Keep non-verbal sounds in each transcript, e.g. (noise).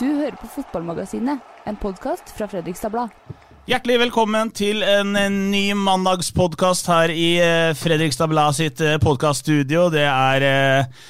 Du hører på Fotballmagasinet, en podkast fra Fredrikstad Blad. Hjertelig velkommen til en, en ny mandagspodkast her i eh, Fredrikstad Blad sitt eh, podkaststudio. Det er eh,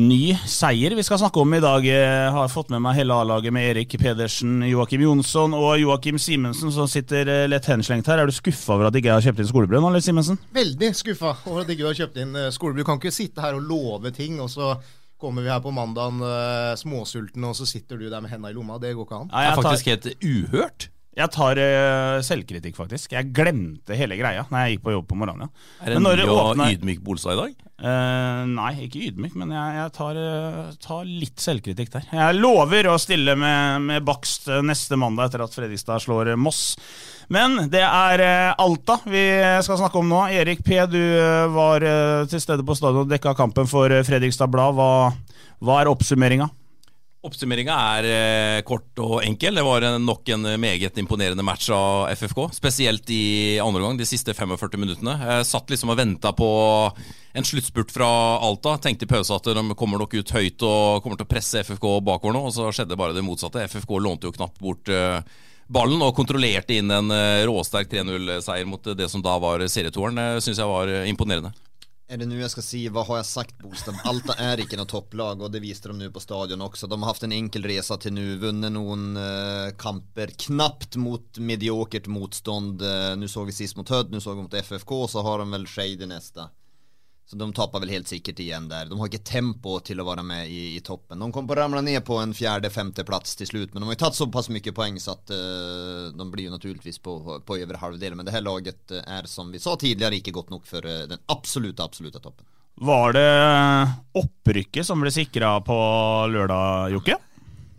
ny seier vi skal snakke om i dag. Jeg har fått med meg hele A-laget med Erik Pedersen, Joakim Jonsson og Joakim Simensen, som sitter eh, lett henslengt her. Er du skuffa over at ikke jeg har kjøpt inn skolebrød nå, eller Simensen? Veldig skuffa over at ikke du har kjøpt inn eh, skolebrød. Du kan ikke sitte her og love ting, og så kommer vi her på mandagen uh, småsultne, og så sitter du der med henda i lomma. Det går ikke an. Ja, Det er er tar, faktisk helt uhørt. Jeg tar uh, selvkritikk, faktisk. Jeg glemte hele greia når jeg gikk på jobb på morgenen. ja. Er det mye åpner- ydmyk Bolstad i dag? Uh, nei, ikke ydmyk, men jeg, jeg tar, uh, tar litt selvkritikk der. Jeg lover å stille med, med bakst neste mandag etter at Fredrikstad slår Moss. Men det er Alta vi skal snakke om nå. Erik P, du var til stede på stadion og dekka kampen for Fredrikstad Blad. Hva, hva er oppsummeringa? Oppsummeringa er eh, kort og enkel. Det var nok en meget imponerende match av FFK. Spesielt i andre omgang, de siste 45 minuttene. Jeg satt liksom og venta på en sluttspurt fra Alta. Tenkte i pause at de kommer nok ut høyt og kommer til å presse FFK bakover nå, og så skjedde bare det motsatte. FFK lånte jo knapt bort eh, ballen og kontrollerte inn en eh, råsterk 3-0-seier mot det som da var serietoeren. Det syns jeg var imponerende. Er det nu jeg skal si hva har jeg sagt, Bostad? Alta är inte något topplag, og det visste de nu på stadion også. De har hatt en enkel resa til nu, vunnet noen eh, kamper knappt mot mediokert motstånd. Uh, nu såg vi sist mot Hødd, nu såg vi mot FFK, så har de vel Skeid i neste. Så de taper vel helt sikkert igjen der. De har ikke tempo til å være med i, i toppen. De kom på å ramle ned på en fjerde-femteplass til slutt, men de har jo tatt såpass mye poeng så at uh, de blir jo naturligvis på, på over halvdelen. Men det her laget eh, er, som vi sa tidligere, ikke godt nok for eh, den absolutte, absolutte toppen. Var det opprykket som ble sikra på lørdag, Jokke?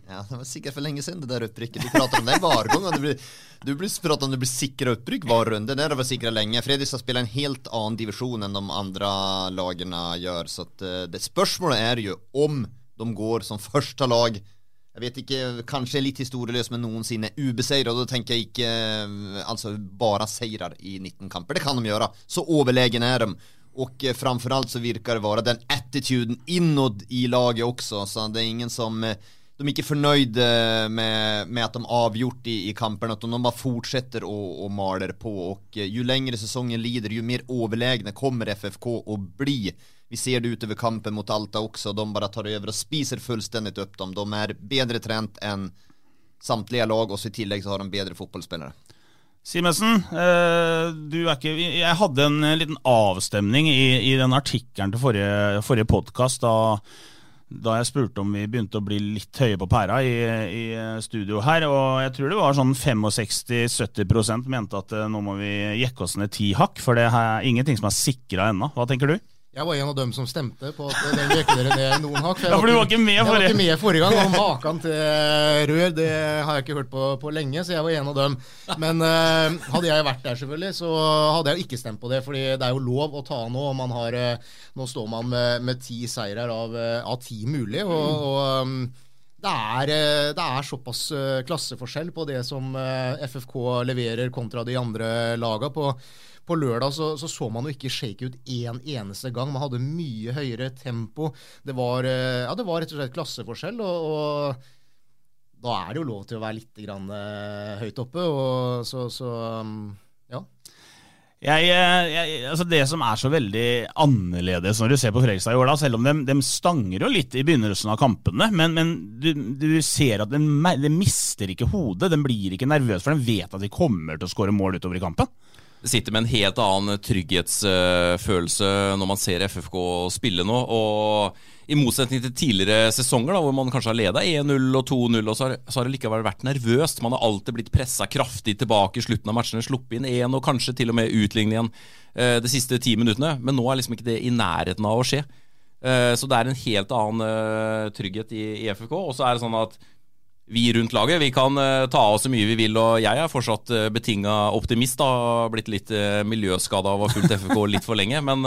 Ja, det var sikkert for lenge siden det der opprykket. Du prater om det gang. Du blir, du blir prater om det blir sikra opprykk hver runde. Det har vært sikra lenge. Fredrikstad spiller en helt annen divisjon enn de andre lagene gjør. Så at, eh, det spørsmålet er jo om de går som første lag. Jeg vet ikke, kanskje litt historieløs, men noensinne ubeseira. Da tenker jeg ikke eh, altså bare seirer i 19 kamper. Det kan de gjøre. Så overlegen er de. Og eh, framfor alt så virker det være den attituden innad i laget også. Så det er ingen som de er ikke eh, med, med at de avgjort i, i kampen, utan de bare fortsetter å, å maler på. Og jo ju längre säsongen lider, ju mer overlegne kommer FFK å bli. Vi ser det utover kampen mot Alta også. De bare tar over og spiser fullstendig opp dem. De er bedre trent enn samtlige lag, og så i tillegg så har de bedre fotballspillere. Simensen, eh, Jeg hadde en eh, liten avstemning i, i den artikkelen til forrige, forrige podkast da, da jeg spurte om vi begynte å bli litt høye på pæra i, i studio her. Og jeg tror det var sånn 65-70 mente at eh, nå må vi jekke oss ned ti hakk. For det er ingenting som er sikra ennå. Hva tenker du? Jeg var en av dem som stemte på at den jekker dere ned noen hakk. Du var ikke med Jeg var ikke med forrige gang, og maken til rør det har jeg ikke hørt på, på lenge, så jeg var en av dem. Men uh, hadde jeg vært der, selvfølgelig, så hadde jeg ikke stemt på det. fordi det er jo lov å ta nå. man har, uh, Nå står man med, med ti seirer av, uh, av ti mulig. og, og um, det er, eh, det er såpass eh, klasseforskjell på det som eh, FFK leverer kontra de andre laga. På, på lørdag så, så, så man jo ikke shake ut én eneste gang. Man hadde mye høyere tempo. Det var, ja, det var rett og slett klasseforskjell. Og, og da er det jo lov til å være litt høyt oppe. Og så, så ja. Jeg, eh, jeg, altså det som er så veldig annerledes når du ser på Fredrikstad i år, da, selv om de, de stanger jo litt i begynnelsen av kampene, men, men du, du ser at de, de mister ikke hodet. De blir ikke nervøse, for de vet at de kommer til å skåre mål utover i kampen. Sitter med en helt annen trygghetsfølelse når man ser FFK spille nå. Og i motsetning til tidligere sesonger, da, hvor man kanskje har leda 1-0 og 2-0, og så har, så har det likevel vært nervøst. Man har alltid blitt pressa kraftig tilbake i slutten av matchene, sluppet inn én og kanskje til og med utlignet igjen eh, de siste ti minuttene. Men nå er liksom ikke det i nærheten av å skje. Eh, så det er en helt annen eh, trygghet i, i FFK. Og så er det sånn at vi rundt laget vi kan uh, ta av så mye vi vil, og jeg er fortsatt uh, betinga optimist. da, Blitt litt uh, miljøskada av å ha fulgt FFK litt for lenge. Men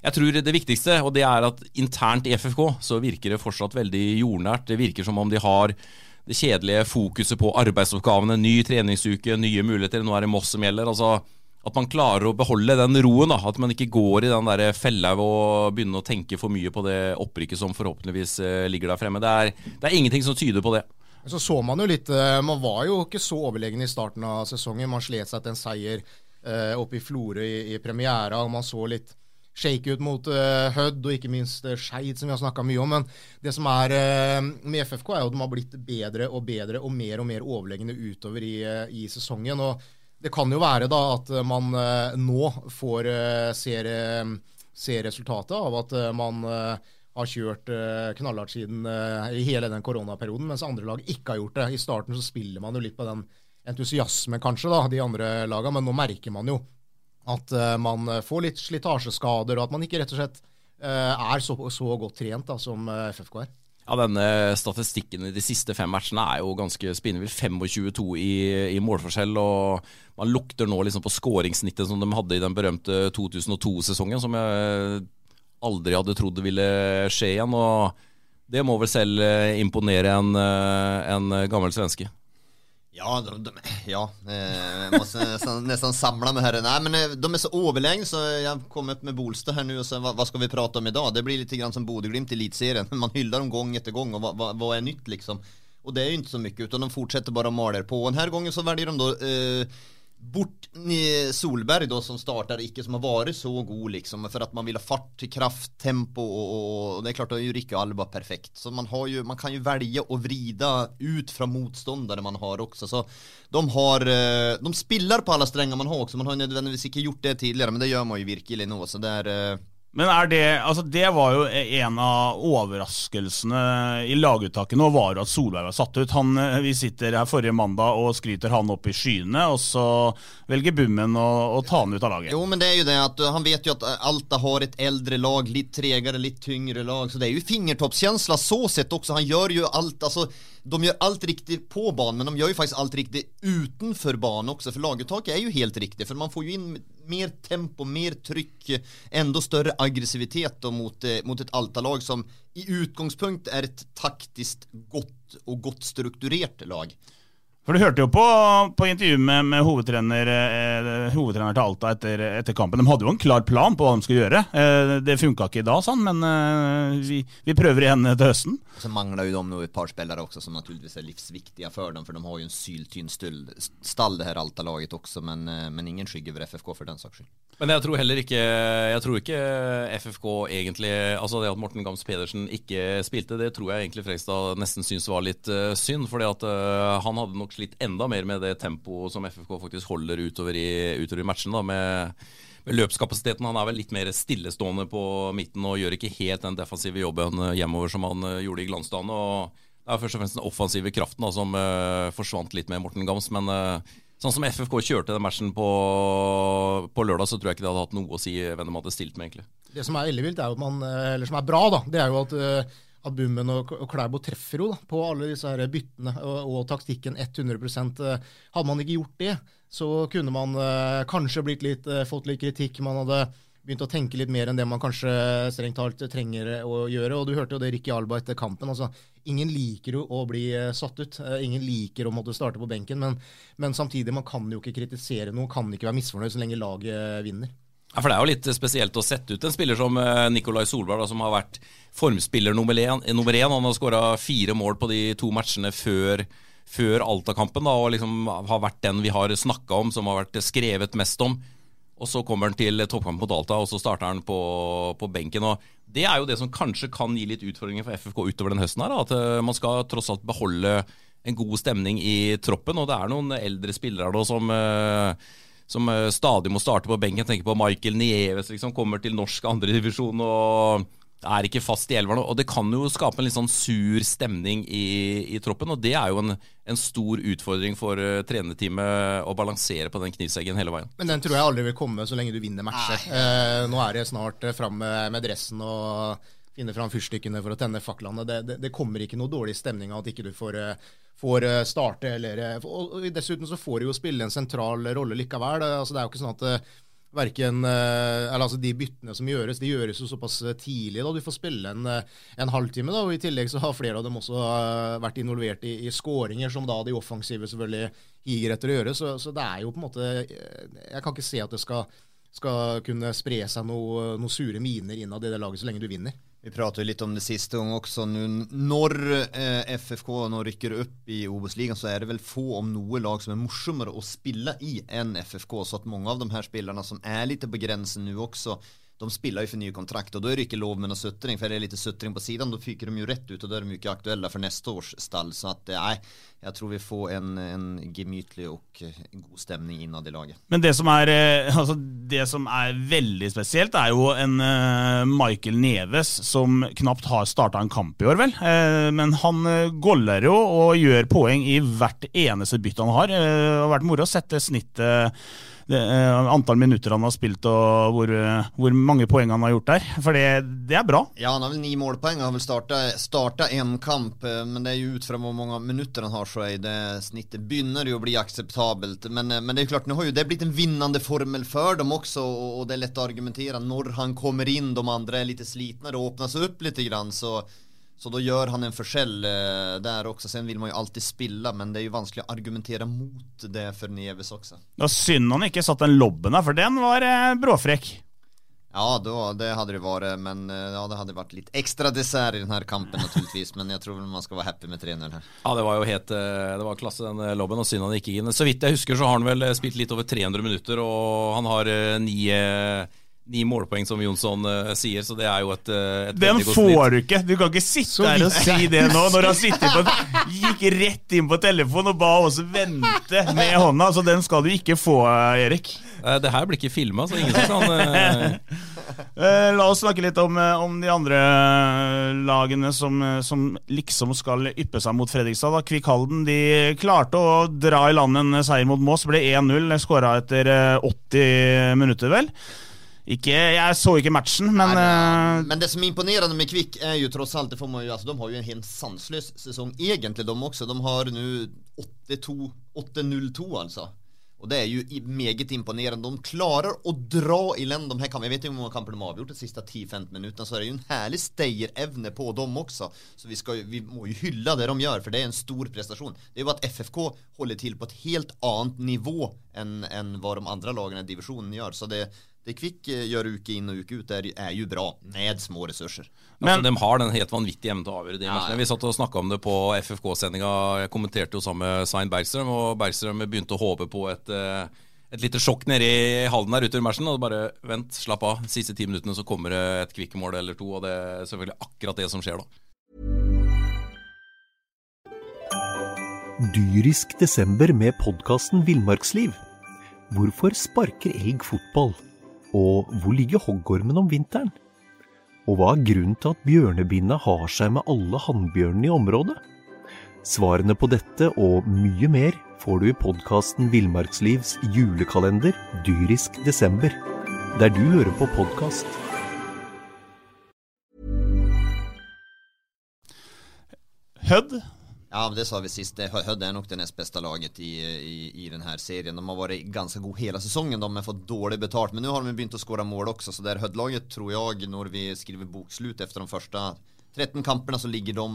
jeg tror det viktigste, og det er at internt i FFK så virker det fortsatt veldig jordnært. Det virker som om de har det kjedelige fokuset på arbeidsoppgavene. Ny treningsuke, nye muligheter. Nå er det Moss som gjelder. altså at man klarer å beholde den roen. da, At man ikke går i den der fella ved å begynne å tenke for mye på det opprykket som forhåpentligvis eh, ligger der fremme. Det er, det er ingenting som tyder på det. Så så man jo litt eh, Man var jo ikke så overlegen i starten av sesongen. Man slet seg til en seier eh, oppe i Florø i, i premiera, og man så litt shake ut mot uh, Hødd og ikke minst uh, Skeid, som vi har snakka mye om. Men det som er uh, med FFK, er jo at de har blitt bedre og bedre og mer og mer overlegne utover i, i sesongen. og det kan jo være da at man nå får se, se resultatet av at man har kjørt knallhardt siden i hele den koronaperioden, mens andre lag ikke har gjort det. I starten så spiller man jo litt på den entusiasmen, kanskje, da, de andre lagene, men nå merker man jo at man får litt slitasjeskader, og at man ikke rett og slett er så, så godt trent da, som FFK er. Ja, denne Statistikken i de siste fem matchene er jo ganske spinnvill. 25-2 i, i, målforskjell. og Man lukter nå liksom på skåringssnittet som de hadde i den berømte 2002-sesongen, som jeg aldri hadde trodd det ville skje igjen. og Det må vel selv imponere en, en gammel svenske. Ja, de, de, ja eh, måste nästan, nästan, samla mig här. Nej, men eh, de är så överlägsna så jag har kommit med Bolstad här nu och sen vad, vad, ska vi prata om idag? Det blir lite grann som Bodeglimt i elitserien. (laughs) Man hyllar dem gång efter gång och vad, vad, vad, är nytt liksom? Och det är ju inte så mycket utan de fortsätter bara mala på. Och den här gången så väljer de då eh, bort Solberg då som startar icke som har varit så god liksom för att man vill ha fart, kraft, tempo och, och, det är klart då är ju Ricky Alba perfekt. Så man har ju man kan ju välja och vrida ut från motståndare man har också. Så de har eh, de spillar på alla strängar man har också. Man har ju nödvändigtvis inte gjort det tidigare men det gör man ju virkelig nå så det är men er det Altså, det var jo en av overraskelsene i laguttaket nå, var jo at Solveig var satt ut. Han, eh, vi sitter her forrige mandag og skryter han opp i skyene, og så velger Bummen å, å, ta han ut av laget. Jo, men det er jo det at han vet jo at Alta har et eldre lag, litt tregere, litt tyngre lag, så det er jo fingertoppskjensla så sett også. Han gjør jo alt, altså de gjør alt riktig på banen, men de gjør jo faktisk alt riktig utenfor banen også. For laguttaket er jo helt riktig, for man får jo inn mer tempo, mer trykk, enda større aggressivitet mot, eh, mot et Alta-lag som i utgangspunkt er et taktisk godt og godt strukturert lag. For Du hørte jo på, på intervjuet med, med hovedtrener, eh, hovedtrener, til Alta etter, etter, kampen. De hadde jo en klar plan på hva de skulle gjøre. Eh, det funka ikke i dag, sånn, men eh, vi, vi, prøver igjen til høsten. Så mangler jo de et par spillere også som naturligvis er livsviktige for dem. For de har jo en syltynn stall, det her Alta-laget også, men, eh, men ingen skygge over FFK for den saks skyld. Men jeg tror heller ikke Jeg tror ikke FFK egentlig Altså det at Morten Gams Pedersen ikke spilte, det tror jeg egentlig Frekstad nesten syns var litt uh, synd. fordi at uh, han hadde nok slitt enda mer med det tempoet som FFK faktisk holder utover i, utover i matchen. da, med, løpskapasiteten. Han er vel litt mer stillestående på midten og gjør ikke helt den defensive jobben eh, hjemover som han uh, gjorde i glansdagene. Det er først og fremst den offensive kraften da, som forsvant litt med Morten Gams. men Sånn som FFK kjørte den matchen på, på, lørdag, så tror jeg ikke det hadde hatt noe å si hvem de hadde stilt med, egentlig. Det som er ellevilt, er jo at man, eh, eller som er bra, da, det er jo at, eh, at Bummen og, Klæbo treffer jo da, på alle disse her byttene og, og taktikken 100 eh, Hadde man ikke gjort det, så kunne man uh, kanskje litt, uh, fått litt kritikk. Man hadde begynt å tenke litt mer enn det man kanskje strengt talt trenger å gjøre. Og du hørte jo det Ricky Alba etter kampen. altså Ingen liker jo å bli eh, satt ut. Eh, ingen liker å måtte starte på benken. Men, men samtidig, man kan jo ikke kritisere noe, kan ikke være misfornøyd så lenge laget eh, vinner. Ja, for Det er jo litt spesielt å sette ut en spiller som Nikolai Solberg, da, som har vært formspiller nummer én. Nummer. Han har skåra fire mål på de to matchene før, før Alta-kampen. og liksom har vært den vi har snakka om, som har vært skrevet mest om. Og så kommer han til toppkamp mot Alta, og så starter han på, på, benken. og Det er jo det som kanskje kan gi litt utfordringer for FFK utover den høsten. her, At uh, man skal tross alt beholde en god stemning i troppen. Og det er noen eldre spillere da som, som uh, stadig må starte på benken. Tenker på Michael Nieves, liksom, kommer til norsk andredivisjon og er ikke fast i elveren. Og det kan jo skape en litt sånn sur stemning i, i troppen. Og det er jo en, en stor utfordring for uh, trenerteamet å balansere på den knivseggen hele veien. Men den tror jeg aldri vil komme så lenge du vinner matcher. Uh, nå er det snart uh, fram med, med dressen og finne fram fyrstikkene for å tenne faklene. Det, det, det, kommer ikke noe dårlig stemning av at ikke du får, eh, får eh, starte. Eller, og dessuten så får du jo spille en sentral rolle likevel. Altså, det er jo ikke sånn at verken Eller altså, de byttene som gjøres, de gjøres jo såpass tidlig. da Du får spille en, en halvtime, da, og i tillegg så har flere av dem også vært involvert i, i skåringer, som da de offensive selvfølgelig higer etter å gjøre. Så, så, det er jo på en måte Jeg kan ikke se at det skal, skal kunne spre seg noen noe sure miner innad i det laget så lenge du vinner. Vi pratet jo litt om det siste gang også. Nu, når eh, FFK nå rykker opp i Obos-ligaen, så er det vel få, om noe, lag som er morsommere å spille i enn FFK. Så at mange av de her spillerne som er litt på grensen nå også, de spiller jo for nye kontrakt og da er det ikke lov med noe suttring, for det er litt suttring på siden. Da fyker de jo rett ut, og da er de ikke aktuelle for neste års stall. Så at, nei, jeg tror vi får en, en gemytlig og eh, god stemning innad i laget. Men det som, er, eh, (laughs) altså, det som er veldig spesielt, er jo en Michael Neves som knapt har starta en kamp i år, vel. Men han goller jo og gjør poeng i hvert eneste bytte han har. Det har vært moro å sette snittet det, eh, antall minutter han har spilt og hvor, hvor, mange poeng han har gjort der. For det, det, er bra. Ja, han har vel ni målpoeng. Han har vel starta én kamp, eh, men det er jo ut fra hvor mange minutter han har, så er det snittet begynner jo å bli akseptabelt. Men, eh, men, det er jo klart, nå har jo det blitt en vinnende formel for dem også, og, det er lett å argumentere. Når han kommer inn, de andre er litt slitne, det åpnes opp litt, grann, så så da gjør han en forskjell eh, der også. Sen vil man jo alltid spille, men det er jo vanskelig å argumentere mot det for Neves også. Det var synd han ikke satt den lobben der, for den var eh, bråfrekk. Ja, då, det hadde det vært, men eh, ja, det hadde vært litt ekstra dessert i denne kampen, naturligvis. Men jeg tror man skal være happy med 3-0 her. Ja, det var jo helt Det var klasse, den lobben, og synd han ikke inn. Så vidt jeg husker, så har han vel spilt litt over 300 minutter, og han har ni ni målpoeng, som Jonsson uh, sier, så det er jo et, uh, et Den får du ikke! Du kan ikke sitte her og si det nå, når han på, gikk rett inn på telefonen og ba oss vente med hånda. Så den skal du ikke få, Erik. Uh, det her blir ikke filma, så ingen som kan (laughs) La oss snakke litt om, om de andre lagene som, som, liksom skal yppe seg mot Fredrikstad. Da. Kvikk Halden de klarte å dra i land en seier mot Moss. Ble 1-0. Skåra etter 80 minutter, vel. Ikke, jeg så ikke matchen, men Nei, men, men, det som er imponerende med Kvikk, er jo tross alt det får man jo, altså, De har jo en helt sanseløs sesong, egentlig, de også. De har nå 8-0-2, altså. Og det er jo meget imponerende. De klarer å dra i land de her kampene. Jeg vet ikke hvor mange kamper de har avgjort de siste 10-15 minuttene, så det er jo en herlig stayerevne på dem også. Så vi, skal, vi, må jo hylle det de gjør, for det er en stor prestasjon. Det er jo at FFK holder til på et helt annet nivå enn, enn hva de andre lagene i divisjonen gjør. Så det, det Kvikk eh, gjør uke inn og uke ut, er, er jo bra, med små ressurser. Men altså, de har den helt vanvittige evnen til å avgjøre de ja, matchene. Vi satt og snakka om det på FFK-sendinga. Jeg kommenterte jo sammen med Svein Bergstrøm, og Bergstrøm begynte å håpe på et, eh, et lite sjokk nede i hallen der ute i matchen. Og bare vent, slapp av. De siste ti minuttene så kommer det et Kvikk-mål eller to, og det er selvfølgelig akkurat det som skjer da. Dyrisk desember med podkasten Villmarksliv. Hvorfor sparker elg fotball? Og hvor ligger hoggormen om vinteren? Og hva er grunnen til at bjørnebinna har seg med alle hannbjørnene i området? Svarene på dette og mye mer får du i podkasten Villmarkslivs julekalender dyrisk desember, der du hører på podkast. Hødd Ja, det sa vi sist. Hødd er nok det nest beste laget i, i, i denne serien. De har vært ganske gode hele sesongen. De har fått dårlig betalt, men nå har de begynt å skåre mål også. Så det er Hødd-laget, tror jeg, når vi skriver bokslut etter de første 13 kampene, så ligger de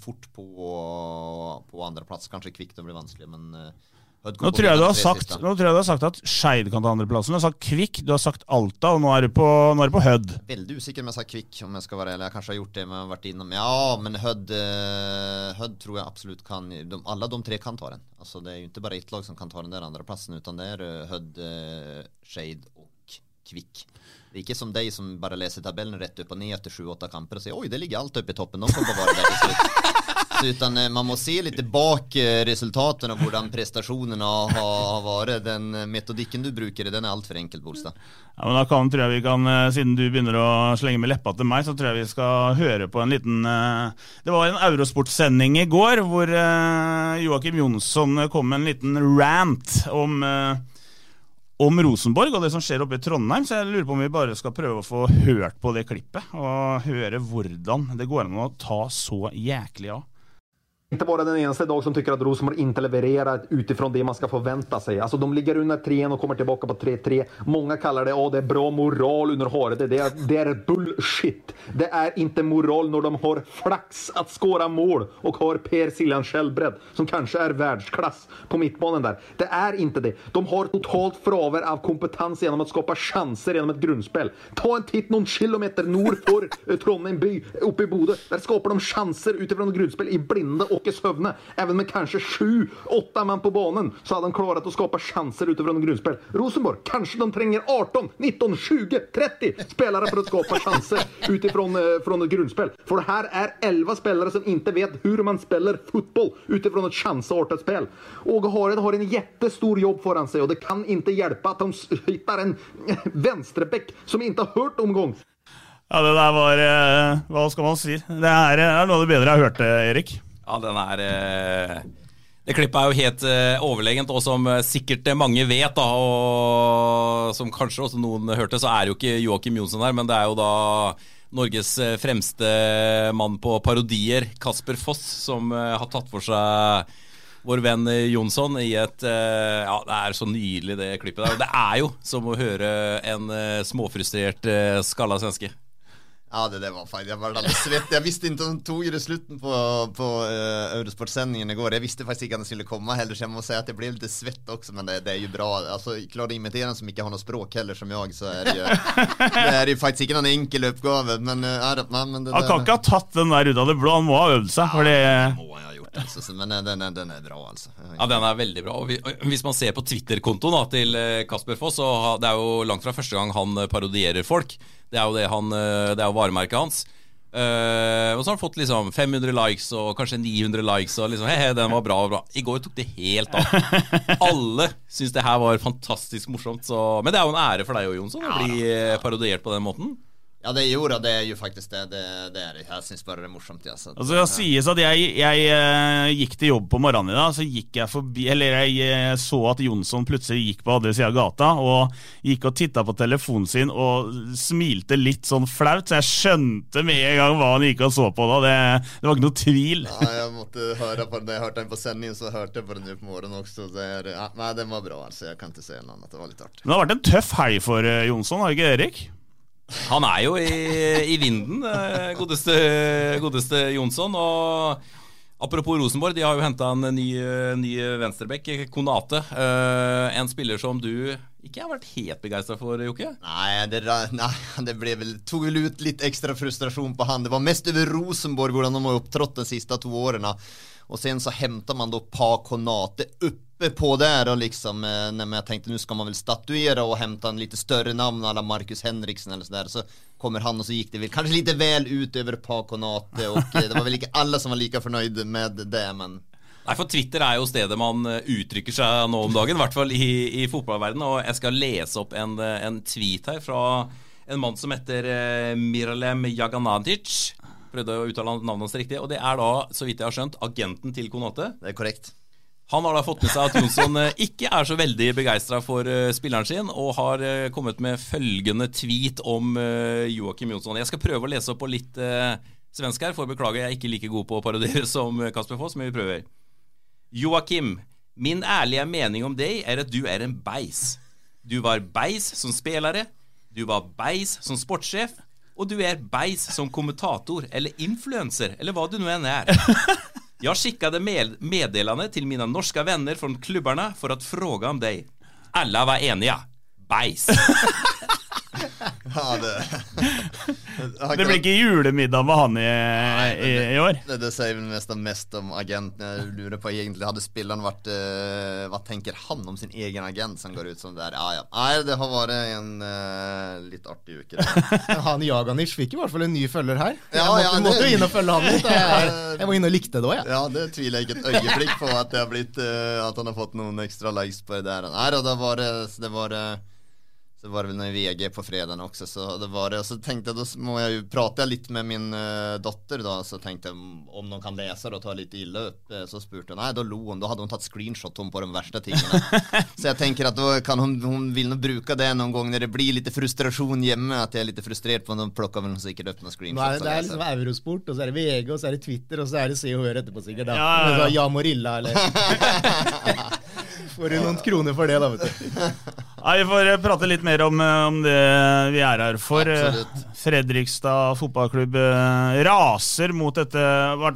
fort på, på andreplass. Kanskje Kvikk det blir vanskelig, men eh, nå tror, jeg du har sagt, nå tror jeg du har sagt at Skeid kan ta andreplassen. Du har sagt Kvikk, du har sagt Alta, og nå er du på, nå er du på Hødd. Veldig usikker om jeg sa Kvikk, om jeg skal være eller Jeg kanskje har gjort det, men jeg har vært innom Ja, men Hødd uh, Hødd tror jeg absolutt kan de, Alle de tre kan ta den. Altså, det er jo ikke bare ett lag som kan ta den der andreplassen, utan det er uh, Hødd, uh, Skeid og Kvikk. Det er ikke som deg som bare leser tabellen rett opp og ned etter sju-åtte kamper og sier oi, det ligger alt oppe i toppen. De kommer bare der til slutt. (laughs) utan eh, man må se litt bak eh, resultatene og hvordan prestasjonene har, vært. Den eh, metodikken du bruker, den er altfor enkel, Bolstad. Ja, men da kan, tror jeg vi kan, Siden du begynner å slenge med leppa til meg, så tror jeg vi skal høre på en liten Det var en Eurosport-sending i går hvor Joakim Jonsson kom med en liten rant om om Rosenborg og det som skjer oppe i Trondheim, så jeg lurer på om vi bare skal prøve å få hørt på det klippet. Og høre hvordan det går an å ta så jæklig av. inte vara den eneste dag som tycker att Rosenborg inte levererar utifrån det man ska förvänta sig. Alltså de ligger under 3 och kommer tillbaka på 3-3. Många kallar det, oh, det är bra moral under håret. Det är, det är bullshit. Det är inte moral när de har flax att skåra mål och har Per Siljan Skjellbredd som kanske är världsklass på mittbanan där. Det är inte det. De har totalt fraver av kompetens genom att skapa chanser genom ett grundspel. Ta en titt någon kilometer nord för eh, Trondheim by, uppe i Bodø. Där skapar de chanser utifrån ett grundspel i blinde Åke Søvne. Even med kanskje sju-åtte mann på banen så hadde han klart å skape sjanser utifrån ett grunnspill. Rosenborg, kanskje de trenger 18, 19, 20, 30 spillere for å skape sjanser ut eh, et grunnspill. For det här är 11 spelare som ikke vet hvordan man spiller fotball ut utifrån et sjanseartet spill. Åge Hareid har en kjempestor jobb foran seg, og det kan ikke hjelpe at de finner en venstrebekk som ikke har hørt, omgång. Ja, det der var eh, Hva skal man si? Det er, eh, er noe av det bedre jeg hørt, eh, Erik. Ja, den er eh, Det klippet er jo helt eh, overlegent, og som eh, sikkert eh, mange vet, da, og som kanskje også noen hørte, så er jo ikke Joakim Jonsson her, men det er jo da Norges fremste mann på parodier, Kasper Foss, som har tatt for seg vår venn Jonsson i et Ja, det er så nydelig, det klippet der. Og det er jo som å høre en småfrustrert skalla svenske. Ja, det det, var feil. Jeg var veldig svett. Jeg visste ikke om tog i slutten på, på uh, Eurosportsendingen i går. Jeg visste faktisk ikke at den skulle komme heller, så jeg må si at jeg blir litt svett også, men det, det er jo bra. Klarer klart å imitere en som ikke har noe språk heller som jeg, så er det jo, (laughs) det er jo faktisk ikke noen enkel oppgave. men, uh, ja, det- men, men det Han kan ikke ha tatt den der ut av det blå, han må ha øvd seg. Ja, det, må han ha gjort altså. men den, den, den er bra altså. Ja, den er veldig bra. Og vi- hvis man ser på Twitter-kontoen til eh, Kasper Foss, så det er jo langt fra første gang han eh, parodierer folk. Det er jo det han, eh, det er jo varemerket hans. Uh, og så har han fått liksom 500 likes og kanskje 900 likes. Og liksom, he-he, den var bra bra. I går tok det helt av. (laughs) Alle syns det her var fantastisk morsomt. Så, men det er jo en ære for deg og Jonsson å bli eh, parodiert på den måten. Ja, det, gjorde det er jo faktisk det. Det, det er det. Jeg syns bare det er morsomt. Ja, så altså, det sies at jeg, jeg eh, gikk til jobb på morgenen i dag, så gikk jeg forbi Eller jeg eh, så at Jonsson plutselig gikk på andre sida av gata, og gikk og titta på telefonen sin og smilte litt sånn flaut, så jeg skjønte med en gang hva han gikk og så på da. Det, det var ikke noe tvil. Ja, jeg måtte høre på den. Jeg hørte den på sendingen, så hørte jeg på den på morgenen også. Det er, ja, nei, den var bra altså. Jeg kan ikke si noe annet. Det var litt artig. Men det har vært en tøff helg for eh, Jonsson, har det ikke Erik? Han er jo i, i vinden, eh, godeste, godeste Jonsson. Og apropos Rosenborg, de har jo henta en ny, ny venstrebekk, Konate. Eh, en spiller som du ikke har vært helt begeistra for, Jokke? Nei, det, ra- det ble vel, tog vel ut litt ekstra frustrasjon på han. Det var mest over Rosenborg, hvordan de har opptrådt de siste to årene. Og sen så henter man da Pa Konate uppe på där och liksom, eh, när jag tänkte nu ska man väl statuera och hämta en lite större namn alla Marcus Henriksen eller sådär. Så kommer han och så gick det väl kanske lite väl ut över Pakonate och eh, det var väl inte alla som var lika förnöjda med det, men Nei, for Twitter er jo stedet man eh, uttrykker seg nå om dagen, i hvert fall i, i fotballverdenen. Og jeg skal lese opp en, en tweet her fra en mann som heter Miralem Jaganatic. Prøvde å uttale navnet hans riktig. Og det er da, så vidt jeg har skjønt, agenten til Konate. det er korrekt. Han har da fått med seg at Jonsson eh, ikke er så veldig begeistra for eh, spilleren sin, og har eh, kommet med følgende tweet om Joakim Jonsson. Jeg skal prøve å lese opp på litt svensk her, for beklager, jeg er ikke like god på å parodiere (laughs) som Kasper Foss, men vi prøver. Joakim, min ærlige mening om deg er at du er en beis. Du var beis som spillere, du var beis som sportssjef, og du er beis som kommentator eller influencer, eller hva du nå enn er. Jag skickade med meddelande till mina norska vänner från klubbarna för att fråga om dig. Alla var eniga. Bajs. (laughs) Ja, det, (laughs) Det blir ikke julemiddag med han i, i, i år. Det, det sier vel nesten mest om agenten. Jeg lurer på egentlig Hadde spilleren vært uh, Hva tenker han om sin egen agent som går ut som det er? Ja, ja. Nei, det har vært en eh, litt artig uke. (laughs) Han Jaganic fikk i hvert fall en ny følger her. Ja, jeg måtte, ja, det- måtte jo inn og følge han litt. (laughs) Jeg, jeg var inne og likte det òg, jeg. Ja, det tviler jeg ikke et øyeblikk på at, det har blitt, uh, at han har fått noen ekstra likes på det der. Nei det var det, det var det så var det noe i VG på fredagen også, så det var det. Og så tenkte jeg, da må jeg jo prate litt med min uh, datter, da. Så tenkte jeg om noen kan lese det og ta litt ille opp. Eh, Så spurte hun. Nei, da lo hun. Da hadde hun tatt screenshot om på de verste tingene. (laughs) så jeg tenker at da kan hun, hun vil nå bruke det noen gang når det blir litt frustrasjon hjemme, at jeg er litt frustrert på, da plukker hun sikkert opp noen screenshots. er, det er liksom Eurosport, og så er det VG, og så er det Twitter, og så er det Se og Hør etterpå, sikkert. Da. Ja, ja, ja. Så Ja Morilla, eller (laughs) Får du noen kroner for det, da, vet du. (laughs) Nei, Vi får eh, prate litt mer om, eh, om det vi er her for. Eh, Absolutt. Fredrikstad fotballklubb raser mot dette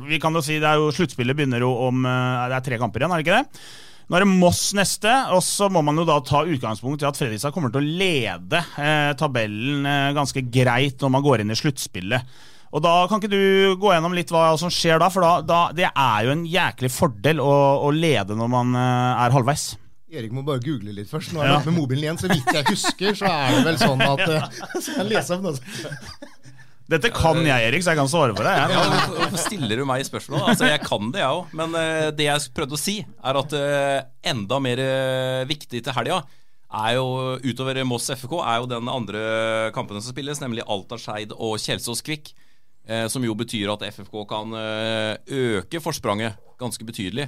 Vi kan jo si det er jo Sluttspillet begynner jo om Det er tre kamper igjen, er det ikke det? Nå er det Moss neste, og så må man jo da ta utgangspunkt i at Fredrikstad kommer til å lede eh, tabellen eh, ganske greit når man går inn i sluttspillet. Og da Kan ikke du gå gjennom litt hva som skjer da? For da, da, det er jo en jæklig fordel å, å lede når man eh, er halvveis. Erik må bare google litt først. Nå er Ja. jeg med mobilen igjen. Så vidt jeg husker, så er det vel sånn at (laughs) Så kan jeg lese opp noe? Dette kan jeg, Erik, så jeg kan svare for deg. Jeg. hvorfor hvorfor stiller du meg spørsmål? Altså, Jeg kan det, jeg òg. Men eh, det jeg prøvde å si, er at eh, enda mer eh, viktig til helga er jo utover Moss FK, er jo den andre kampene som spilles, nemlig Alta Skeid og Kjelsås Kvikk. Eh, som jo betyr at FFK kan eh, øke forspranget ganske betydelig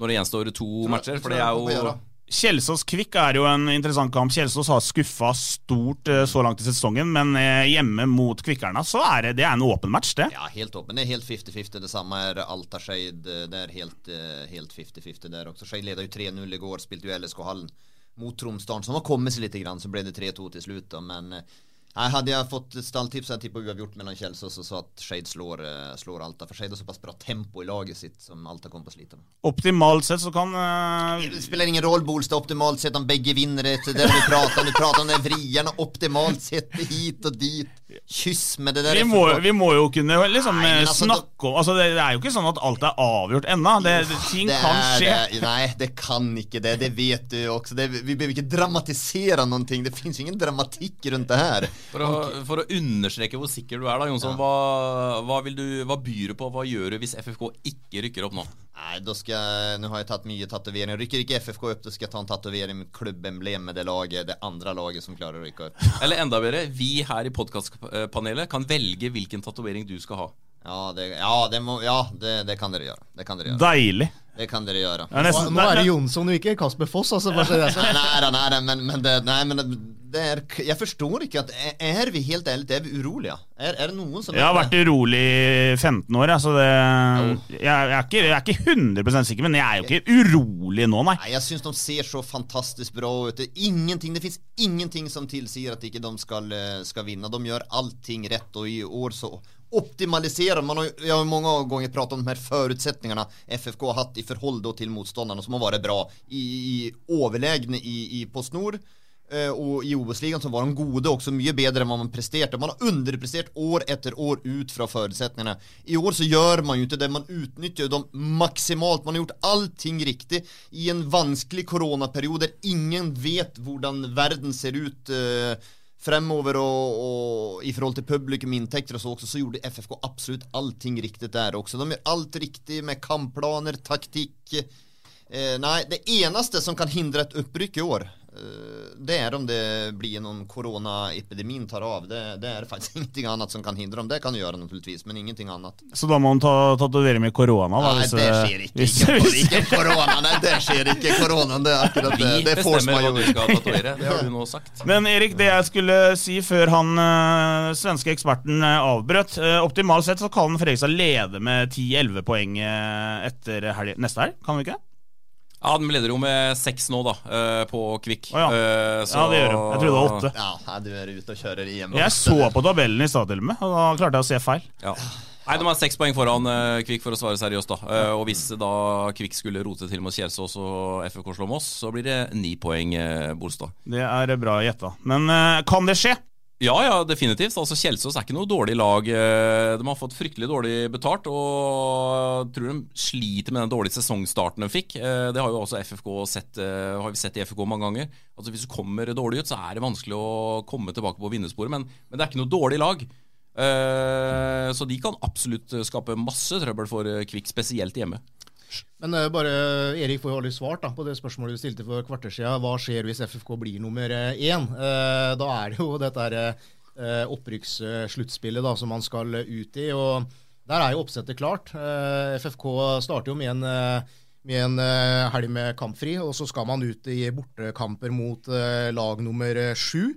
når det gjenstår to matcher. For det er jo Kjelsås-Kvikk er jo en interessant kamp. Kjelsås har skuffa stort eh, så langt i sesongen, men eh, hjemme mot Kvikkerna så er det, det er en åpen match, det. Ja, helt åpen. Det er helt 50-50. Detsamma er Alta Skeid. Det er helt, eh, helt 50-50 der också. Skeid ledde jo 3-0 i går, spilte jo LSK-hallen mot Tromsdalen som har kommet seg litt, så ble det 3-2 til slutt. Men eh, nej, hade jag fått stalltips hade jag tippat uavgjort mellan Kjelsås och så att Skeid slår, eh, slår Alta. För Skeid har så pass bra tempo i laget sitt som Alta kommer på slite med. Optimalt sett så kan Uh... Det spelar ingen roll Bolstad optimalt sett om bägge vinner det. Det är det vi pratar om. Du pratar om den vriarna optimalt sett hit och dit. Kyss med det der. vi må, vi må jo kunne liksom Nei, altså, snakke om altså det, det er jo ikke sånn at alt er avgjort ennå. Det, det, er, kan skje. det. Nei, det kan ikke det. Det vet du også. Det, vi behøver ikke dramatisere noen ting. Det finnes ingen dramatikk rundt det her. For å, for å understreke hvor sikker du er, da, Jonsson. Hva, hva, vil du, hva byr du på? Hva gjør du hvis FFK ikke rykker opp nå? Nei, da skal jeg Nå har jeg tatt mye tatoveringer. Rykker ikke FFK opp, da skal jeg ta en tatovering med klubbemblemet, med det laget, det andre laget som klarer å rykke opp. (laughs) Eller enda bedre, vi her i podkastpanelet kan velge hvilken tatovering du skal ha. Ja, det, ja, det, må, ja det, det kan dere gjøre. Det kan dere gjøre. Deilig. Det kan dere gjøre. Ja, nesten, Nå, nå er det Jonsson og ikke Kasper Foss, altså. Bare så det. (laughs) Nei, nei, nei, men, men, det, nei, men det, det er Jeg forstår ikke at Er vi helt ærlig, er vi urolige? Er, er det noen som jeg har vært urolig i 15 år, jeg, det jeg, jeg, er ikke, jeg er ikke 100 sikker, men jeg er jo ikke urolig nå, nei. Nei, jeg syns de ser så fantastisk bra ut. Ingenting, det fins ingenting som tilsier at ikke de skal, eh, skal vinne. De gjør allting rett, og i år så optimaliserer man. har- Jeg har mange ganger pratet om de her forutsetningene FFK har hatt i forhold til motstanderne, som har vært bra. I, i overlegne i, i Post Nord. eh, Og i OS-ligaen så var de gode også, mye bedre enn hva man presterte. Man har underprestert år etter år ut fra forutsetningene. I år så gjør man jo ikke det. Man utnytter dem maksimalt. Man har gjort allting riktig i en vanskelig koronaperiode der ingen vet hvordan verden ser ut eh, fremover og, og i forhold til publikum, inntekter og så også, så gjorde FFK absolutt allting riktig der også. De gjør alt riktig med kampplaner, taktikk. Eh, nei, det eneste som kan hindre et opprykk i år, det er om det blir noen koronaepidemien tar av. Det, det er faktisk (laughs) ingenting annet som kan hindre dem. Det kan det gjøre naturligvis, men ingenting annet. Så da må han ta tatovere med korona, da. Nei, hvis, det eh, skjer ikke. hvis- Ikke, korona. Nei, det skjer ikke korona. Det er akkurat Vi det. Det er force bestemmer hva du skal tatovere. Det har du nå sagt. Men Erik, det jeg skulle si før han øh, svenske eksperten avbrøt øh, Optimalt sett så kan Fredrikstad lede med 10-11 poeng etter helg, neste helg, kan vi ikke? Ja, De leder jo med seks nå, da, eh, på Kvikk. Oh, ja. Eh, så- Ja, det gjør de. Jeg trodde det var åtte. Ja, du er ute og kjører EM. Jeg så på tabellen i stad til og med, og da klarte jeg å se feil. Ja. Nei, De har seks poeng foran eh, Kvikk, for å svare seriøst. da Eh, Og Hvis da Kvikk skulle rote til mot Kjelsås og FFK slår Moss, så blir det ni poeng, eh, Bolstad. Det er bra gjetta. Men kan det skje? Ja, ja, definitivt. Altså Kjelsås er ikke noe dårlig lag. Eh, De har fått fryktelig dårlig betalt, og tror de sliter med den dårlige sesongstarten de fikk. Eh, Det har jo også FFK sett, eh, har vi sett i FFK mange ganger. Altså Hvis du kommer dårlig ut, så er det vanskelig å komme tilbake på vinnersporet. Men, men det er ikke noe dårlig lag. Eh, Så de kan absolutt skape masse trøbbel for Kvikk, spesielt hjemme. Men bare, Erik får jo aldri svart da, på det spørsmålet du stilte for kvarter siden. Hva skjer hvis FFK blir nummer én? Da er det jo dette her, opprykkssluttspillet som man skal ut i. og Der er jo oppsettet klart. Eh, FFK starter jo med en, eh, med en eh, helg med kampfri, og så skal man ut i bortekamper mot lag nummer sju.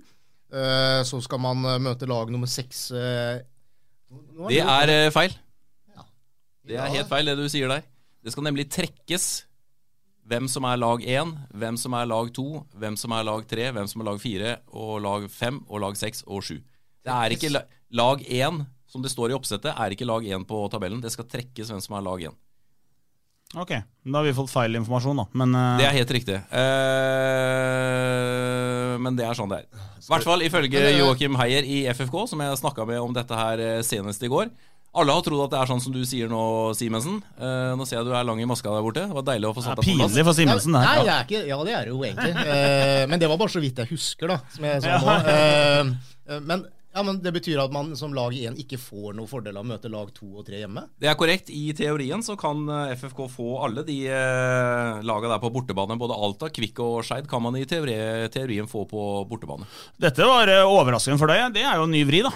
Så skal man møte lag nummer seks. Det er feil. Det er helt feil, det du sier der. Det skal nemlig trekkes hvem som er lag 1, hvem som er lag 2, hvem som er lag 3, hvem som er lag 4, og lag 5, og lag 6 og 7. Det er ikke lag 1, som det står i oppsettet, er ikke lag 1 på tabellen. Det skal trekkes hvem som er lag 1. Ok, da har vi fått feil informasjon, da. Men uh... Det er helt riktig. Uh, men det er sånn det er. I hvert fall ifølge Joakim Heier i FFK, som jeg snakka med om dette her eh, senest i går. Alle har trodd at det er sånn som du sier nå, Simensen. Uh, nå ser jeg du er lang i maska der borte. Det var deilig å få satt er deg på plass. pinlig for Simensen, det Nei, jeg det er ikke, ja, det er det jo egentlig. Uh, (laughs) men det var bare så vidt jeg husker, da. Som jeg sa nå. Eh, men, ja, men det betyr at man som lag 1 ikke får noen fordel av å møte lag 2 og 3 hjemme? Det er korrekt. I teorien så kan eh, FFK få alle de lagene laga der på bortebane. Både Alta, Kvikk og Skeid kan man i teori, teorien få på bortebane. Dette var eh, overraskende for deg. Det er jo en ny vri, da.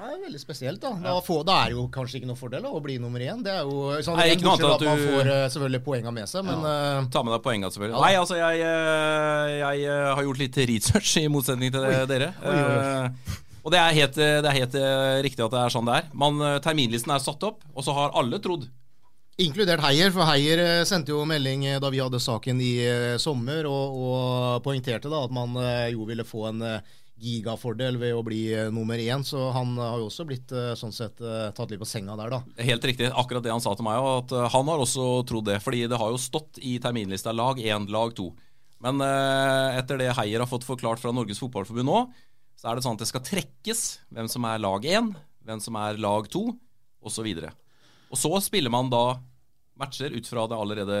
Det er veldig spesielt, da. Da, får, da er det jo kanskje ikke noe fordel da, å bli nummer én. Det er jo sånn, Nei, ikke noe annet at man at du- får eh, selvfølgelig poenga med seg, men ja. Ta med deg poenget, selvfølgelig. Ja. Nei, altså, jeg, eh, jeg eh, har gjort litt research, i motsetning til Oi. dere. Oi, oi, oi. Eh, Og det er helt, eh, det er helt eh, riktig at det er sånn det er. Man, eh, terminlisten er satt opp, og så har alle trodd Inkludert Heier, for Heier sendte jo melding da vi hadde saken i sommer, og, og poengterte da at man jo ville få en gigafordel ved å bli nummer én. Så han har jo også blitt sånn sett tatt litt på senga der, da. Helt riktig, akkurat det han sa til meg, at han har også trodd det. Fordi det har jo stått i terminlista lag 1, lag 2. Men eh, etter det Heier har fått forklart fra Norges Fotballforbund nå, så er det sånn at det skal trekkes hvem som er lag 1, hvem som er lag 2, osv. Og så spiller man da matcher ut fra det allerede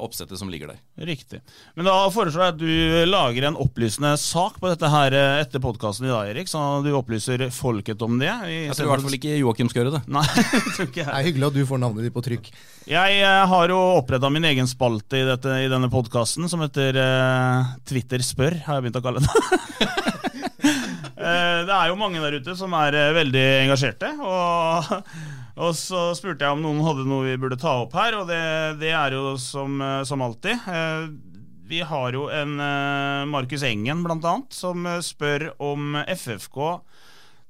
oppsettet som ligger der. Riktig. Men da foreslår jeg at du lager en opplysende sak på dette her eh, etter podkasten i dag, Erik. Så du opplyser folket om det. Jeg tror i hvert fall ikke Joakim skal gjøre det. Nei, (laughs) tror ikke jeg. Det er hyggelig at du får navnet ditt på trykk. Jeg eh, har jo oppretta min egen spalte i, dette, i denne podkasten, som heter eh, Twitter spør, har jeg begynt å kalle det. (laughs) Eh, det er jo mange der ute som er eh, veldig engasjerte. Og, (laughs) og så spurte jeg om noen hadde noe vi burde ta opp her, og det, det er jo som, eh, som alltid. Vi har jo en Markus Engen, blant annet, som spør om FFK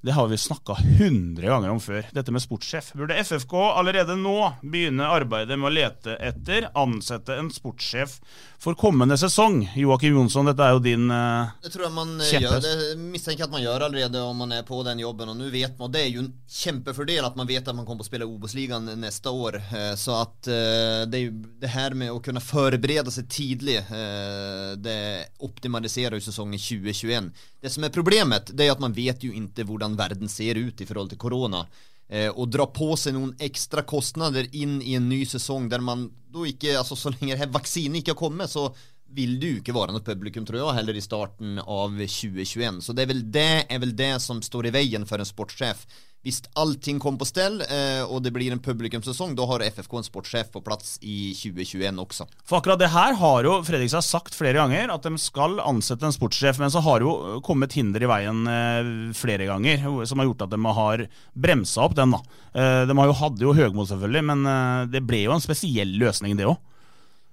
det har vi snakka 100 ganger om før, dette med sportssjef. Burde FFK allerede nå begynne arbeidet med å lete etter, ansette en sportssjef for kommende sesong? Joakim Jonsson, dette er jo din uh, Det tror jeg man kjempe. gjør. Det mistenker jeg at man gjør allerede om man er på den jobben Og nå vet man, det er jo en kjempefordel at man vet at man kommer til å spille OBOS-ligan neste år. Eh, Så at uh, det det her med å kunne forberede seg tidlig, uh, det optimaliserer jo sesongen 2021. Det som er problemet, det er at man vet jo ikke inte hur verden ser ut i forhold til corona. Eh, dra på seg noen ekstra kostnader inn i en ny sesong der man da ikke, altså så lenge vaksinen ikke har kommet, så vil det jo ikke være noe publikum, tror jeg, heller i starten av 2021. Så det er vel det, er vel det som står i veien for en sportssjef. Hvis allting kommer på stell, eh, og det blir en publikumssesong, da har FFK en sportssjef på plass i 2021 også. For akkurat det her har jo Fredrikstad sagt flere ganger, at de skal ansette en sportssjef. Men så har jo kommet hinder i veien eh, flere ganger, som har gjort at de har bremsa opp den. da. Eh, de har jo, hadde jo Høgmo, selvfølgelig, men eh, det ble jo en spesiell løsning, det òg.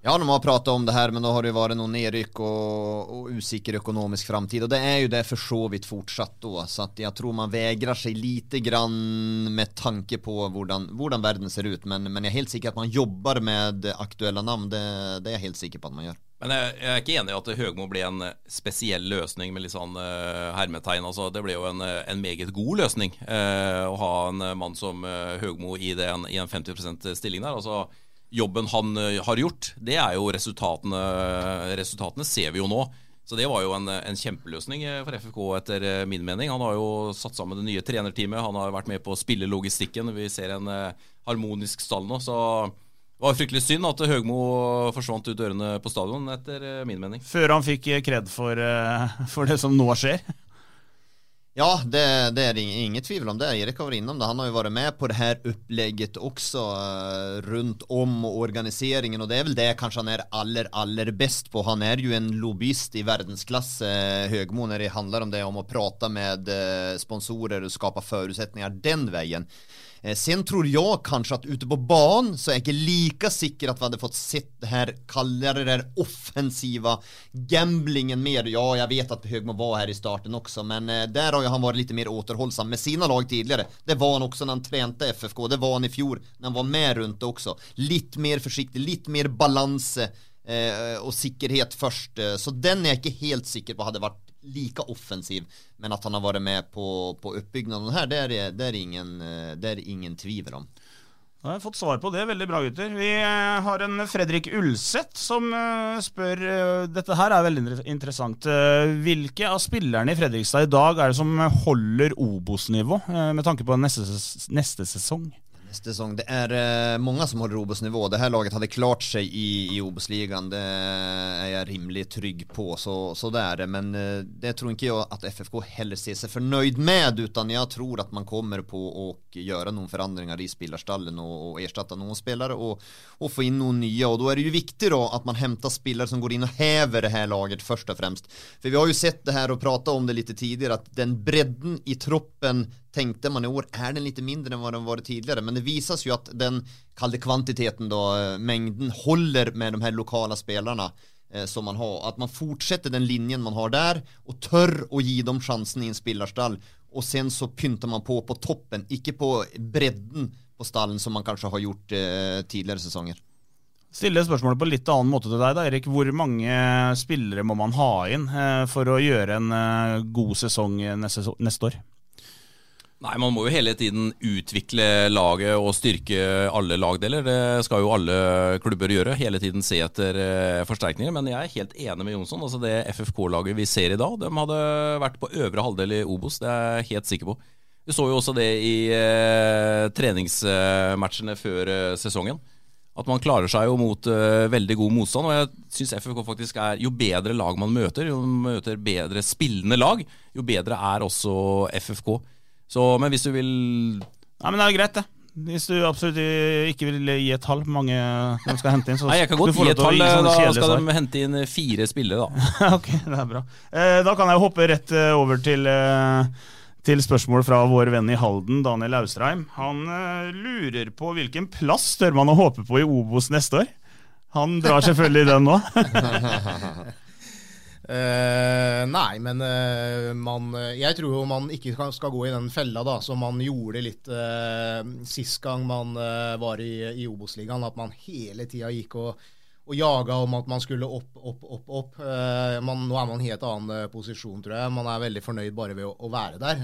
Ja, de har pratet om det her, men da har det jo vært noen nedrykk og, usikker økonomisk framtid. Og det er jo det for så vidt fortsatt da. Så at jeg tror man vegrer seg lite grann med tanke på hvordan, verden ser ut. Men, men jeg er helt sikker at man jobber med aktuelle navn. Det, det er jeg helt sikker på at man gjør. Men jeg, jeg er ikke enig i at Høgmo ble en eh, spesiell løsning med litt sånn uh, hermetegn. Altså, det ble jo en, eh, en meget god løsning uh, å ha en mann som uh, Høgmo i, den, i en 50% stilling der. Altså, jobben han eh, har gjort, det er jo resultatene Resultatene ser vi jo nå. Så det var jo en, en kjempeløsning eh, for FFK etter eh, min mening. Han har jo satt sammen det nye trenerteamet, han har vært med på å spille logistikken. Vi ser en harmonisk stall nå. så det var fryktelig synd at Høgmo forsvant ut dørene på stadion, etter min mening. Før han fikk kred for, (laughs) for det som nå skjer. Ja, det, det är inget tvivel om det. Erik har varit innom det. Han har ju varit med på det här upplägget också rundt runt om och organiseringen och det är väl det kanske han är aller, aller bäst på. Han är ju en lobbyist i världsklass, eh, Högmo, när det handlar om det, om att prata med eh, sponsorer och skapa förutsättningar den vägen. Eh, Sen tror jag kanske att ute på ban så är jag inte lika säker att vi hade fått sett det här, kalla det där offensiva gamblingen mer. Ja, jag vet att Högmo var här i starten också, men der där har han varit lite mer återhållsam med sina lag tidigare. Det var han också när han tränade FFK, det var han i fjol när han var med runt det också. Lite mer försiktig, lite mer balans eh, och säkerhet först. Eh, Så den är jag inte helt säker på hade varit lika offensiv. Men att han har varit med på, på uppbyggnaden här, det är, det, er ingen, eh, det är ingen tvivel om. Da har jeg fått svar på det. Veldig bra, gutter. Vi eh, har en Fredrik Ulseth som eh, spør Dette her er veldig interessant. Hvilke av spillerne i Fredrikstad i dag er det som holder Obos-nivå, med tanke på neste, neste sesong? Säsong, det är eh, många som håller Obos nivå. Det här laget hade klart sig i, i Obos-ligan, det är jag rimligt trygg på, så, så det är det. Men eh, det tror inte jag att FFK heller ser sig förnöjd med, utan jag tror att man kommer på att göra någon förändringar i spelarstallen och, och ersätta någon spelare och, och få in någon nya. Och då är det ju viktigt då att man hämtar spelare som går in och häver det här laget först och främst. För vi har ju sett det här och pratat om det lite tidigare, att den bredden i troppen tänkte man i år är den lite mindre än vad den varit tidigare men det visas ju att den kallade kvantiteten då eh, mängden håller med de här lokala spelarna eh, som man har att man fortsätter den linjen man har där och tör å ge dem chansen i en spillerstall och sen så pyntar man på på toppen icke på bredden på stallen som man kanske har gjort eh, tidligere säsonger Stille spørsmålet på litt annen måte til deg, da, Erik. Hvor mange spillere må man ha inn eh, for å gjøre en eh, god sesong neste, neste år? Nei, Man må jo hele tiden utvikle laget og styrke alle lagdeler. Det skal jo alle klubber gjøre. Hele tiden se etter eh, forsterkninger. Men jeg er helt enig med Jonsson. Altså Det FFK-laget vi ser i dag, de hadde vært på øvre halvdel i Obos. Det er jeg helt sikker på. Vi så jo også det i eh, treningsmatchene før eh, sesongen. At man klarer seg jo mot eh, veldig god motstand. Og jeg syns FFK faktisk er Jo bedre lag man møter, jo møter bedre spillende lag, jo bedre er også FFK. Så, men hvis du vil Nei, men det er jo greit, det. Hvis du absolutt ikke vil gi et tall på mange de skal hente inn, så Nei, jeg kan godt gi et tall. Da skal de hente inn fire spillere, da. (laughs) ok, det er bra. Eh, da kan jeg hoppe rett eh, over til, eh, til spørsmål fra vår venn i Halden, Daniel Austreim. Han eh, lurer på hvilken plass tør man å håpe på i Obos neste år? Han drar selvfølgelig den nå. (laughs) (laughs) Eh, nei, men uh, man Jeg tror jo man ikke skal gå i den fella da, som man gjorde litt uh, sist gang man uh, var i, i Obos-ligaen. At man hele tida gikk og, og jaga om at man skulle opp, opp, opp, opp. Man, nå er man i en helt annen posisjon, tror jeg. Man er veldig fornøyd bare ved å, å være der,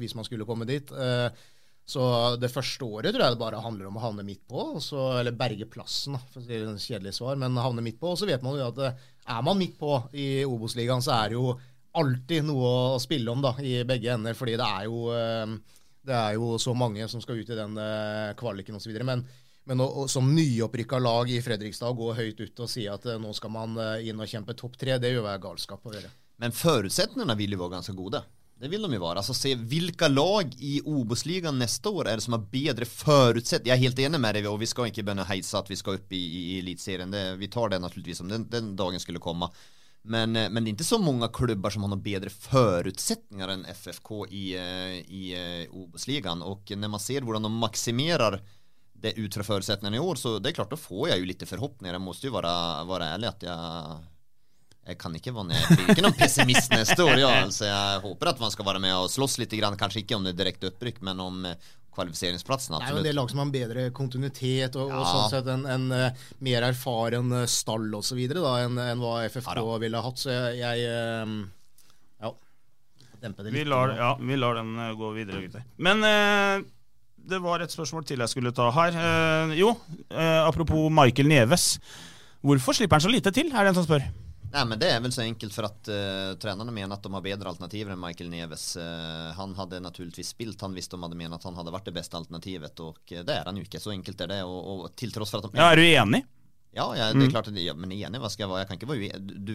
hvis man skulle komme dit. Eh, så det første året tror jeg det bare handler om å havne midt på, og så, eller berge plassen, for å si det et kjedelig svar, men havne midt på. Og så vet man jo at eh, er man midt på i Obos-ligaen, så er det jo alltid noe å spille om da, i begge ender, fordi det er jo, eh, det er jo så mange som skal ut i den eh, kvaliken osv. Men, men å, som nyopprykka lag i Fredrikstad gå høyt ut og si at nå skal man inn og kjempe topp tre, det vil være galskap å gjøre. Men forutsetningene ville vært ganske gode? Det vill de ju vara. Alltså se vilka lag i Obos-ligan nästa år är det som har bättre förutsättningar. Jag är helt enig med dig och vi ska inte börja hejsa att vi ska upp i, i elitserien. Vi tar det naturligtvis om den, den dagen skulle komma. Men, eh, men det är inte så många klubbar som har några bättre förutsättningar än FFK i, eh, i eh, Obos-ligan. Och när man ser hur de maximerar det utifrån förutsättningarna i år så det är klart då får jag ju lite förhoppningar. Jag måste ju vara, vara ärlig att jag jeg kan ikke være ikke noen pessimist neste år. Ja. Altså, jeg håper at man skal være med og slåss litt, grann, kanskje ikke om det direkte opprykk, men om eh, kvalifiseringsplassen. Det er jo en del lag som har en bedre kontinuitet og, og sånn sett en, en eh, mer erfaren eh, stall osv. enn enn hva FFK Ja ville hatt. Så jeg, jeg ja, demper det litt. Vi lar, ja, vi lar den gå videre, gutter. Men eh, det var et spørsmål til jeg skulle ta her. Eh, jo, eh, apropos Michael Neves. Hvorfor slipper han så lite til, er det en som spør? Nej men det är väl så enkelt för att uh, tränarna menar att de har bättre alternativ än Michael Neves. Uh, han hade naturligtvis spilt, han visste de hade menat att han hade varit det bästa alternativet och uh, det är han ju inte, så enkelt är det och, och till trots för att de... Ja, är du enig? Ja, ja, det er klart att det men igjen, vad skal, jeg? Kan ikke være ju, du,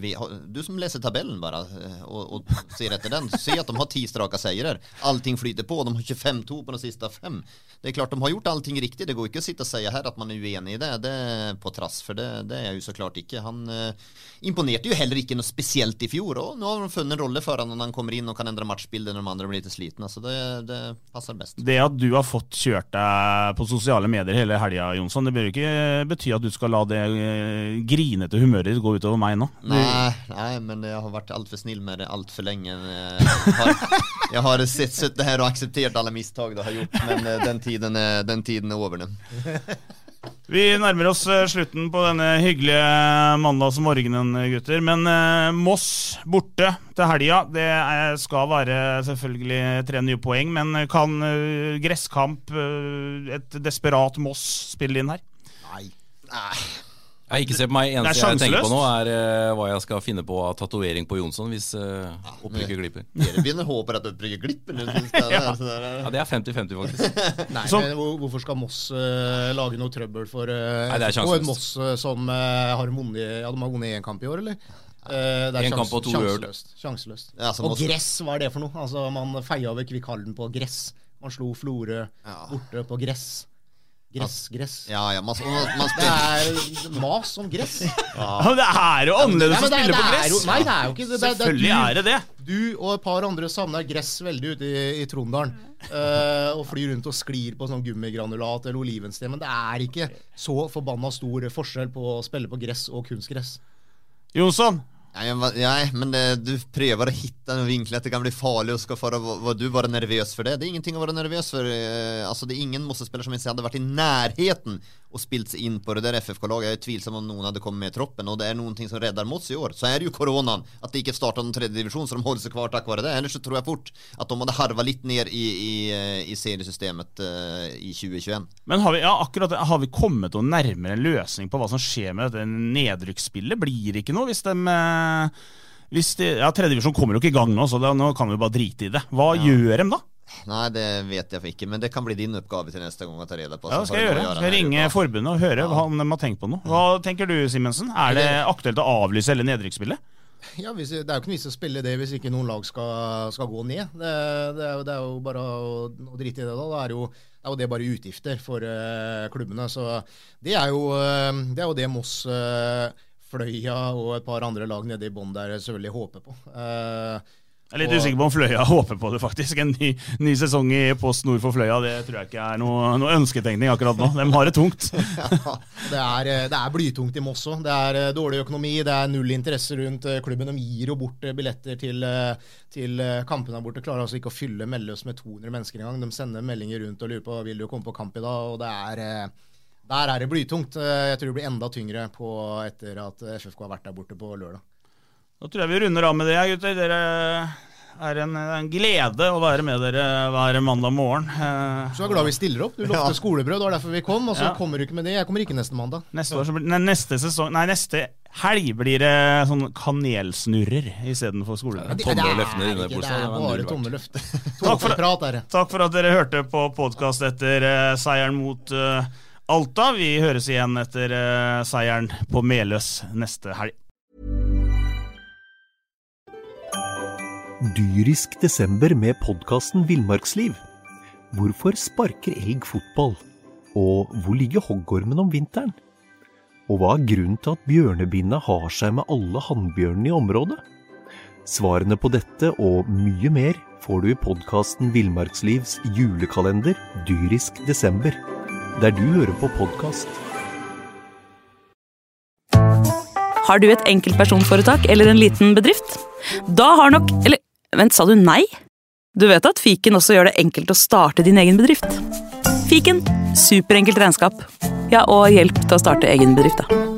du som leser tabellen bare og, og ser etter den, ser at de har ti strake seire. Allting flyter på, de har 25-2 på de siste fem. Det er klart, de har gjort allting riktig. Det går ikke å sitte og si her at man er uenig i det, det er på trass, for det, det er jeg jo så såklart ikke. Han eh, imponerte jo heller ikke noe spesielt i fjor. Og nå har de funnet en rolle for han når han kommer inn og kan endre matchbildet når de andre blir litt slitne. så det, det passer best. Det at du har fått kjørt deg på sosiale medier hele helgen Jonsson, det bør ikke bety at du skal la det eh, grinete humøret gå utover meg nå. Nei, nei men jeg har vært altfor snill med det altfor lenge. Jeg Jag har, jag har sett, suttit her og akseptert alle mistak du har gjort, men eh, den tiden er, den tiden er over nå. (laughs) Vi nærmer oss eh, slutten på denne hyggelige mandagsmorgenen, gutter. Men eh, Moss borte til helga. Det er, skal være selvfølgelig tre nye poeng. Men kan uh, gresskamp, uh, et desperat Moss, spille inn her? Nei. Nej. Jeg ikke se på meg. Eneste jeg tenker på nå, er uh, hva jeg skal finne på av tatovering på Jonsson hvis uh, opprykket glipper. Erbjuder håper at opprykket glipper nu. (laughs) ja. Ja, Det er 50-50, faktisk. (laughs) Nei, Så- men hvor- hvorfor skal Moss uh, lage noe trøbbel for uh, Nei, er? Et. Moss som har vunnet Ja, de har vunnet én kamp i år, eller? Uh, det er En kamp og to sjanseløst. sjanseløst. Ja, så og Moss- gress, hva er det for noe? Altså, Man feia over Kvikkhallen på gress. Man slo Florø Ja. borte på gress. Gress, gress. Ja, ja, man, man, man Det er mas om gress. Ja, (laughs) men det er jo annerledes å spille på er gress! jo- Nei, det er jo ikke det. det, det Selvfølgelig er det det. Du og et par andre savner gress veldig ute i, i Trondalen. Uh, og flyr rundt og sklir på sånn gummigranulat eller olivensten. Men det er ikke så forbanna stor forskjell på å spille på gress og kunstgress. Jonsson, Nej, men, men eh, du prövar att hitta en vinkel att det kan bli farlig och ska fara, vad du var nervös för det. Det är ingenting att vara nervös för. eh, Alltså det är ingen måste-spelare som ens hade varit i närheten och spilt sig in på det där FFK-laget. Jag är tvilsam om någon hade kommit med i troppen och det är någonting som räddar Moss i år. Så är det ju coronan, att det ikke starta någon tredje division så de håller sig kvar tack vare det. Eller så tror jag fort att de hade harvat lite ner i, i, i seriesystemet eh, i 2021. men har vi, ja, akkurat har vi kommet oss nærmere en løsning på hva som skjer med dette nedrykksspillet? Blir det ikke noe hvis de eh, hvis de, ja, Tredjevisjon kommer jo ikke i gang nå, så da, nå kan vi bare drite i det. Hva gjør de da? Nej, det vet jeg ikke, men det kan bli din oppgave til neste gang å ta reda på. Ja, det skal jeg gjøre. Skal jeg ringe uka. forbundet og høre hva om de har tenkt på noe. Hva tenker du, Simensen? Er det aktuelt å avlyse hele nedrykksspillet? Ja, hvis, Det er jo ikke noe vits å spille det hvis ikke noen lag skal, skal gå ned. Det, det, er jo, det er jo bare å, å drite i det, da. Det er jo, det er jo det bare utgifter for uh, klubbene. Så det er jo eh, det, er jo det Moss, uh, Fløya og et par andre lag nede i bånn der selvfølgelig håper på. Eh, Jeg er litt Og- usikker på om Fløya (laughs) håper på det, faktisk. En ny, ny sesong i Post Nord for Fløya, det tror jeg ikke er noe, noe ønsketenkning akkurat nå. De har det tungt. (laughs) Det er, eh, det er blytungt i Moss òg. Det er eh, dårlig økonomi, det er null interesse rundt eh, klubben. De gir jo bort billetter til, til kampene der borte. Klarer altså ikke å fylle Melløs med 200 mennesker engang. De sender meldinger rundt og lurer på vil du komme på kamp i dag. og det er... Der er det blytungt. Jeg tror det blir enda tyngre etter at FFK har vært der borte på lørdag. Da tror jeg vi runder av med det, gutter. Dere er en, en glede å være med dere hver mandag morgen. Eh, Så jeg er glad vi stiller opp. Du lovte skolebrød, det var derfor vi kom. Og så Ja. kommer du ikke med det. Jeg kommer ikke neste mandag. Neste, år så blir, nei, neste sesong Nei, neste helg blir det sånn kanelsnurrer istedenfor skolebrød. Tomme løfter inne ikke, det det er bare tomme løfter. (laughs) Takk for. Takk for at dere hørte på podkast etter uh, seieren mot uh, Alta. Vi høres igjen etter uh, seieren på Meløs neste helg. Dyrisk desember med podkasten Villmarksliv. Hvorfor sparker elg fotball? Og hvor ligger hoggormen om vinteren? Og hva er grunnen til at bjørnebinna har seg med alle hannbjørnene i området? Svarene på dette og mye mer får du i podkasten Villmarkslivs julekalender Dyrisk desember, der du hører på podkast. Har du et enkeltpersonforetak eller en liten bedrift? Da har nok Eller vent, sa du nei? Du vet at fiken også gjør det enkelt å starte din egen bedrift? Fiken superenkelt regnskap. Ja, og hjelp til å starte egen bedrift, da.